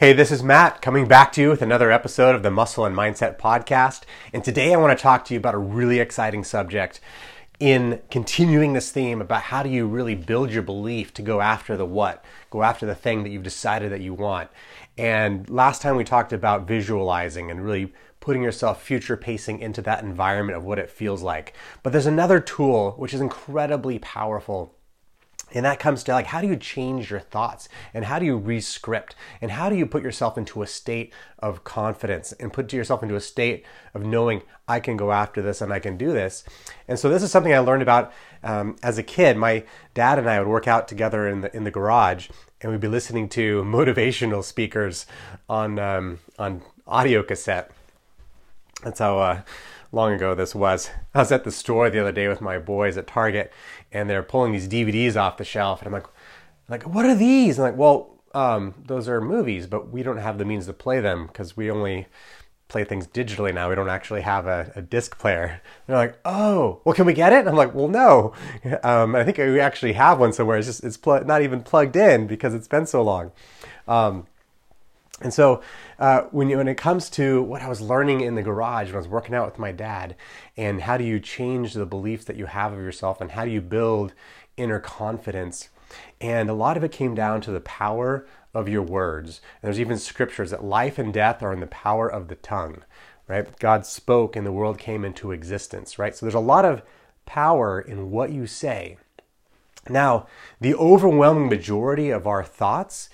Hey, this is Matt coming back to you with another episode of the Muscle and Mindset Podcast. And today I want to talk to you about a really exciting subject in continuing this theme about how do you really build your belief to go after the what, go after the thing that you've decided that you want. And last time we talked about visualizing and really putting yourself future pacing into that environment of what it feels like. But there's another tool which is incredibly powerful and that comes to like, how do you change your thoughts and how do you rescript and how do you put yourself into a state of confidence and put yourself into a state of knowing I can go after this and I can do this. And so this is something I learned about um, as a kid. My dad and I would work out together in the in the garage and we'd be listening to motivational speakers on um, on audio cassette. That's how. Uh, long ago this was. I was at the store the other day with my boys at Target, and they're pulling these DVDs off the shelf, and I'm like, like what are these? I'm like, well, um, those are movies, but we don't have the means to play them because we only play things digitally now. We don't actually have a, a disc player. And they're like, oh, well, can we get it? I'm like, well, no. Um, I think we actually have one somewhere. It's just it's not even plugged in because it's been so long. Um, and so, uh, when, you, when it comes to what I was learning in the garage when I was working out with my dad, and how do you change the beliefs that you have of yourself, and how do you build inner confidence, and a lot of it came down to the power of your words. And there's even scriptures that life and death are in the power of the tongue, right? God spoke and the world came into existence, right? So there's a lot of power in what you say. Now, the overwhelming majority of our thoughts,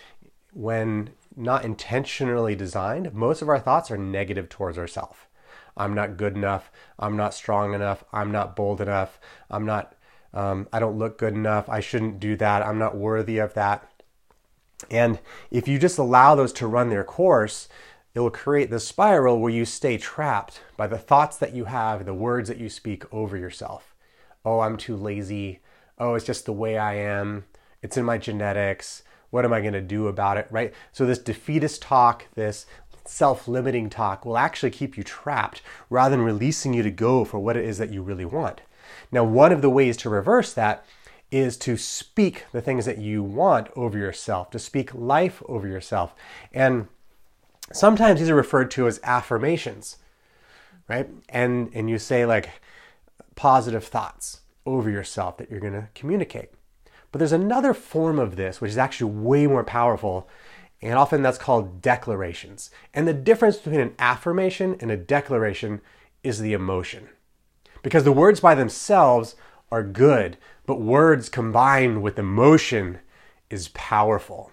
when not intentionally designed, most of our thoughts are negative towards ourselves. I'm not good enough. I'm not strong enough. I'm not bold enough. I'm not, um, I don't look good enough. I shouldn't do that. I'm not worthy of that. And if you just allow those to run their course, it will create this spiral where you stay trapped by the thoughts that you have, the words that you speak over yourself. Oh, I'm too lazy. Oh, it's just the way I am. It's in my genetics. What am I going to do about it, right? So, this defeatist talk, this self limiting talk will actually keep you trapped rather than releasing you to go for what it is that you really want. Now, one of the ways to reverse that is to speak the things that you want over yourself, to speak life over yourself. And sometimes these are referred to as affirmations, right? And and you say like positive thoughts over yourself that you're going to communicate. But there's another form of this, which is actually way more powerful, and often that's called declarations. And the difference between an affirmation and a declaration is the emotion. Because the words by themselves are good, but words combined with emotion is powerful,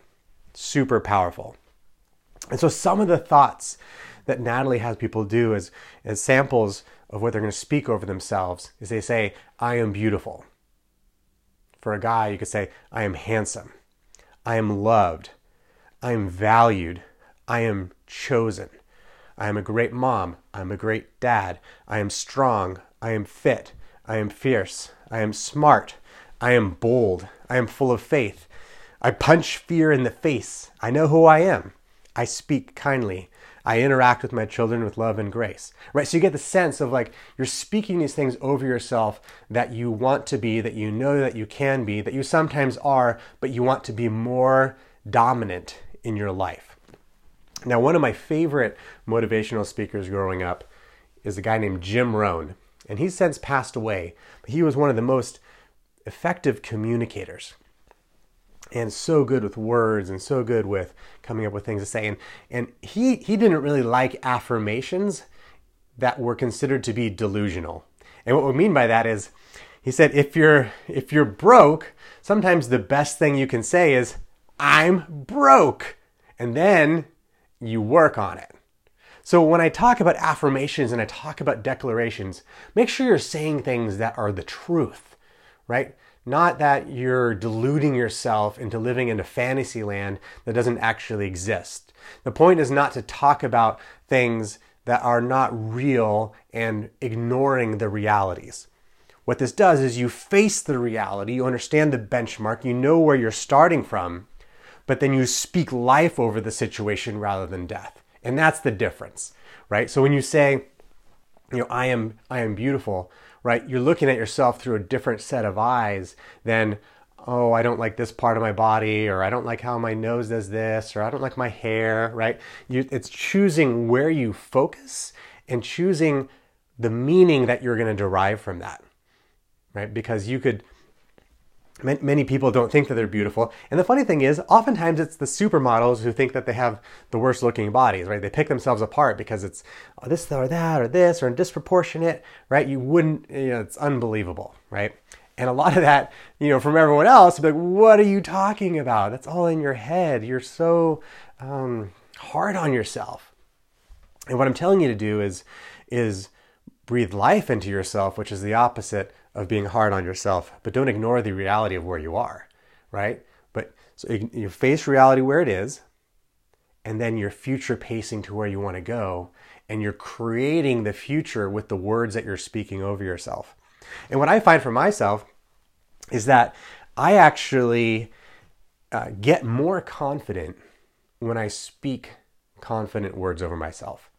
super powerful. And so some of the thoughts that Natalie has people do as, as samples of what they're going to speak over themselves is they say, I am beautiful. For a guy, you could say, I am handsome. I am loved. I am valued. I am chosen. I am a great mom. I am a great dad. I am strong. I am fit. I am fierce. I am smart. I am bold. I am full of faith. I punch fear in the face. I know who I am. I speak kindly. I interact with my children with love and grace. Right? So you get the sense of like you're speaking these things over yourself that you want to be, that you know that you can be, that you sometimes are, but you want to be more dominant in your life. Now, one of my favorite motivational speakers growing up is a guy named Jim Rohn, and he's since passed away. But he was one of the most effective communicators and so good with words and so good with coming up with things to say. And, and he, he didn't really like affirmations that were considered to be delusional. And what we mean by that is, he said, if you're, if you're broke, sometimes the best thing you can say is, I'm broke. And then you work on it. So when I talk about affirmations and I talk about declarations, make sure you're saying things that are the truth, right? Not that you're deluding yourself into living in a fantasy land that doesn't actually exist. The point is not to talk about things that are not real and ignoring the realities. What this does is you face the reality, you understand the benchmark, you know where you're starting from, but then you speak life over the situation rather than death. And that's the difference, right? So when you say, you know, I am I am beautiful, right? You're looking at yourself through a different set of eyes than oh, I don't like this part of my body, or I don't like how my nose does this, or I don't like my hair, right? You, it's choosing where you focus and choosing the meaning that you're going to derive from that, right? Because you could, many people don't think that they're beautiful. And the funny thing is, oftentimes it's the supermodels who think that they have the worst looking bodies, right? They pick themselves apart because it's oh, this or that or this or disproportionate, right? You wouldn't, you know, it's unbelievable, right? And a lot of that, you know, from everyone else, like, what are you talking about? That's all in your head. You're so um, hard on yourself. And what I'm telling you to do is, is breathe life into yourself, which is the opposite of being hard on yourself. But don't ignore the reality of where you are, right? But so you, face reality where it is, and then you're future pacing to where you want to go, and you're creating the future with the words that you're speaking over yourself. And what I find for myself is that I actually uh, get more confident when I speak confident words over myself.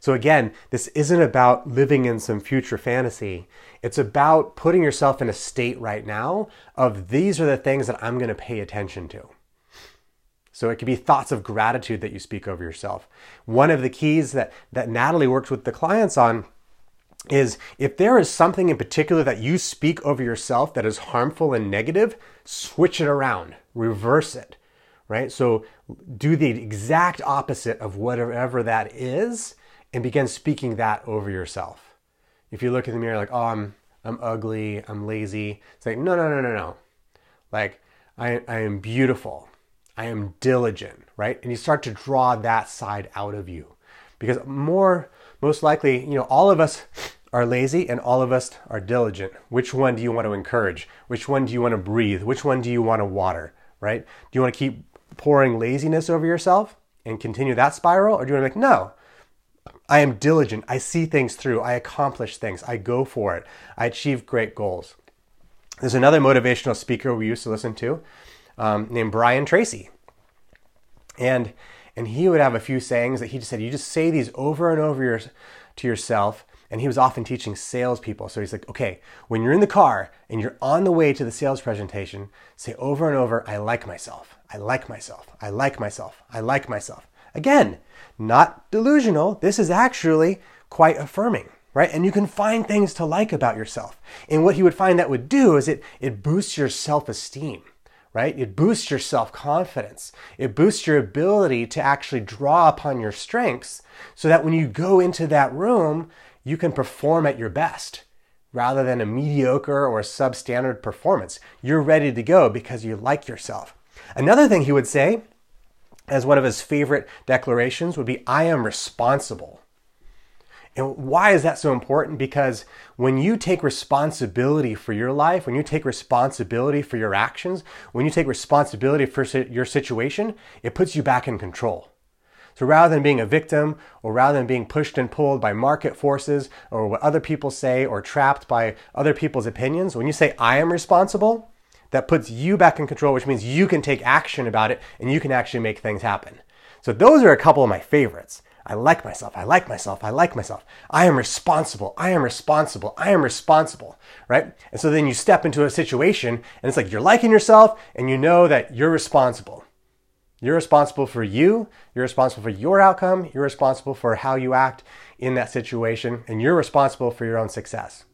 So again, this isn't about living in some future fantasy. It's about putting yourself in a state right now of these are the things that I'm going to pay attention to. So it could be thoughts of gratitude that you speak over yourself. One of the keys that, that Natalie works with the clients on is if there is something in particular that you speak over yourself that is harmful and negative, switch it around, reverse it, right? So do the exact opposite of whatever that is and begin speaking that over yourself. If you look in the mirror like, oh, I'm, I'm ugly, I'm lazy, it's like, no, no, no, no, no. Like, I, I am beautiful, I am diligent, right? And you start to draw that side out of you. Because more, most likely, you know, all of us are lazy and all of us are diligent. Which one do you want to encourage? Which one do you want to breathe? Which one do you want to water, right? Do you want to keep pouring laziness over yourself and continue that spiral? Or do you want to be like, no, I am diligent. I see things through. I accomplish things. I go for it. I achieve great goals. There's another motivational speaker we used to listen to um, named Brian Tracy. And and he would have a few sayings that he just said, you just say these over and over your, to yourself. And he was often teaching salespeople. So he's like, okay, when you're in the car and you're on the way to the sales presentation, say over and over, I like myself. I like myself. I like myself. I like myself. Again, not delusional. This is actually quite affirming, right? And you can find things to like about yourself. And what he would find that would do is it, it boosts your self esteem right? It boosts your self confidence. It boosts your ability to actually draw upon your strengths so that when you go into that room, you can perform at your best rather than a mediocre or substandard performance. You're ready to go because you like yourself. Another thing he would say, as one of his favorite declarations, would be I am responsible. And why is that so important? Because when you take responsibility for your life, when you take responsibility for your actions, when you take responsibility for your situation, it puts you back in control. So rather than being a victim or rather than being pushed and pulled by market forces or what other people say or trapped by other people's opinions, when you say, I am responsible, that puts you back in control, which means you can take action about it and you can actually make things happen. So those are a couple of my favorites. I like myself. I like myself. I like myself. I am responsible. I am responsible. I am responsible. Right? And so then you step into a situation and it's like you're liking yourself and you know that you're responsible. You're responsible for you. You're responsible for your outcome. You're responsible for how you act in that situation. And you're responsible for your own success.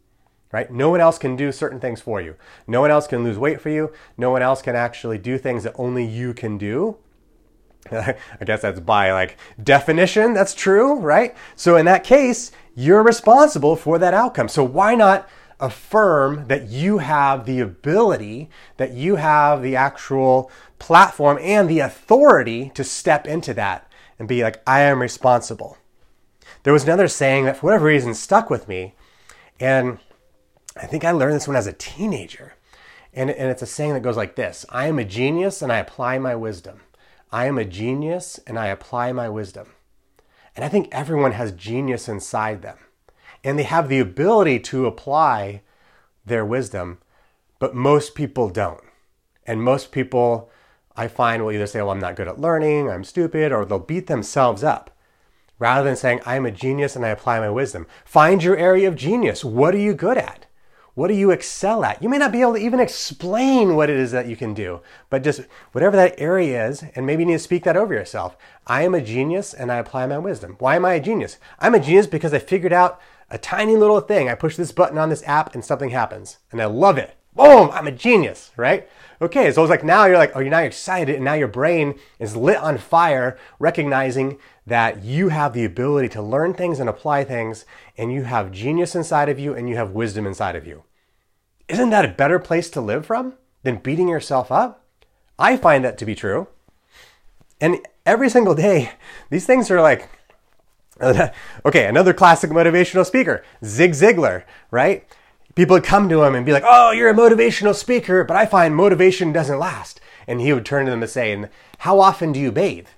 Right? No one else can do certain things for you. No one else can lose weight for you. No one else can actually do things that only you can do. I guess that's by like definition, that's true, right? So in that case, you're responsible for that outcome. So why not affirm that you have the ability, that you have the actual platform and the authority to step into that and be like, I am responsible. There was another saying that for whatever reason stuck with me. And I think I learned this one as a teenager. And, and it's a saying that goes like this I am a genius and I apply my wisdom. I am a genius and I apply my wisdom. And I think everyone has genius inside them. And they have the ability to apply their wisdom, but most people don't. And most people, I find, will either say, Well, I'm not good at learning, I'm stupid, or they'll beat themselves up rather than saying, I'm a genius and I apply my wisdom. Find your area of genius. What are you good at? What do you excel at? You may not be able to even explain what it is that you can do, but just whatever that area is, and maybe you need to speak that over yourself. I am a genius and I apply my wisdom. Why am I a genius? I'm a genius because I figured out a tiny little thing. I push this button on this app and something happens, and I love it. Boom, I'm a genius, right? Okay, so it's like now you're like, oh, you're now excited, and now your brain is lit on fire, recognizing that you have the ability to learn things and apply things, and you have genius inside of you and you have wisdom inside of you. Isn't that a better place to live from than beating yourself up? I find that to be true. And every single day, these things are like, okay, another classic motivational speaker, Zig Ziglar, right? People would come to him and be like, Oh, you're a motivational speaker, but I find motivation doesn't last. And he would turn to them and say, How often do you bathe?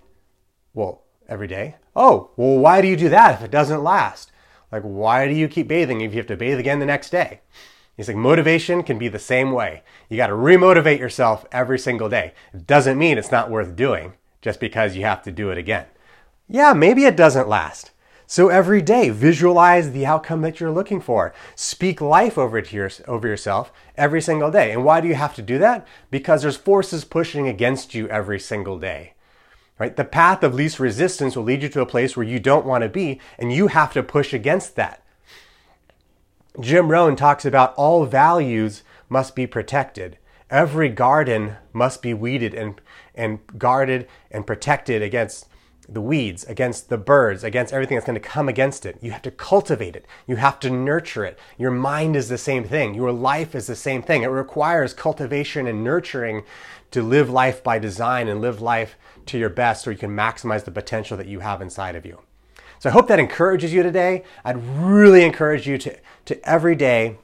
Well, every day. Oh, well, why do you do that if it doesn't last? Like, why do you keep bathing if you have to bathe again the next day? He's like, motivation can be the same way. You got to remotivate yourself every single day. It doesn't mean it's not worth doing just because you have to do it again. Yeah, maybe it doesn't last. So every day, visualize the outcome that you're looking for. Speak life over to your, over yourself every single day. And why do you have to do that? Because there's forces pushing against you every single day. Right? The path of least resistance will lead you to a place where you don't want to be, and you have to push against that. Jim Rohn talks about all values must be protected. Every garden must be weeded and, and guarded and protected against the weeds, against the birds, against everything that's going to come against it. You have to cultivate it. You have to nurture it. Your mind is the same thing. Your life is the same thing. It requires cultivation and nurturing to live life by design and live life to your best so you can maximize the potential that you have inside of you. So I hope that encourages you today. I'd really encourage you to, to every day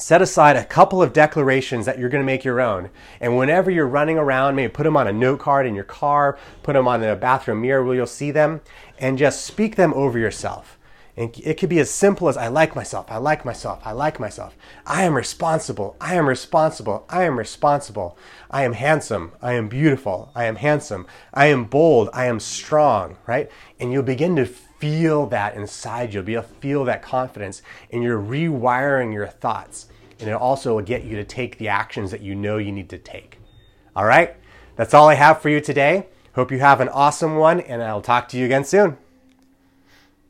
set aside a couple of declarations that you're going to make your own. And whenever you're running around, maybe put them on a note card in your car, put them on the bathroom mirror where you'll see them, and just speak them over yourself. And it could be as simple as I like myself, I like myself, I like myself. I am responsible, I am responsible, I am responsible. I am handsome, I am beautiful, I am handsome, I am bold, I am strong, right? And you'll begin to feel that inside you. You'll be feel that confidence, and you're rewiring your thoughts. And it also will get you to take the actions that you know you need to take. All right? That's all I have for you today. Hope you have an awesome one, and I'll talk to you again soon.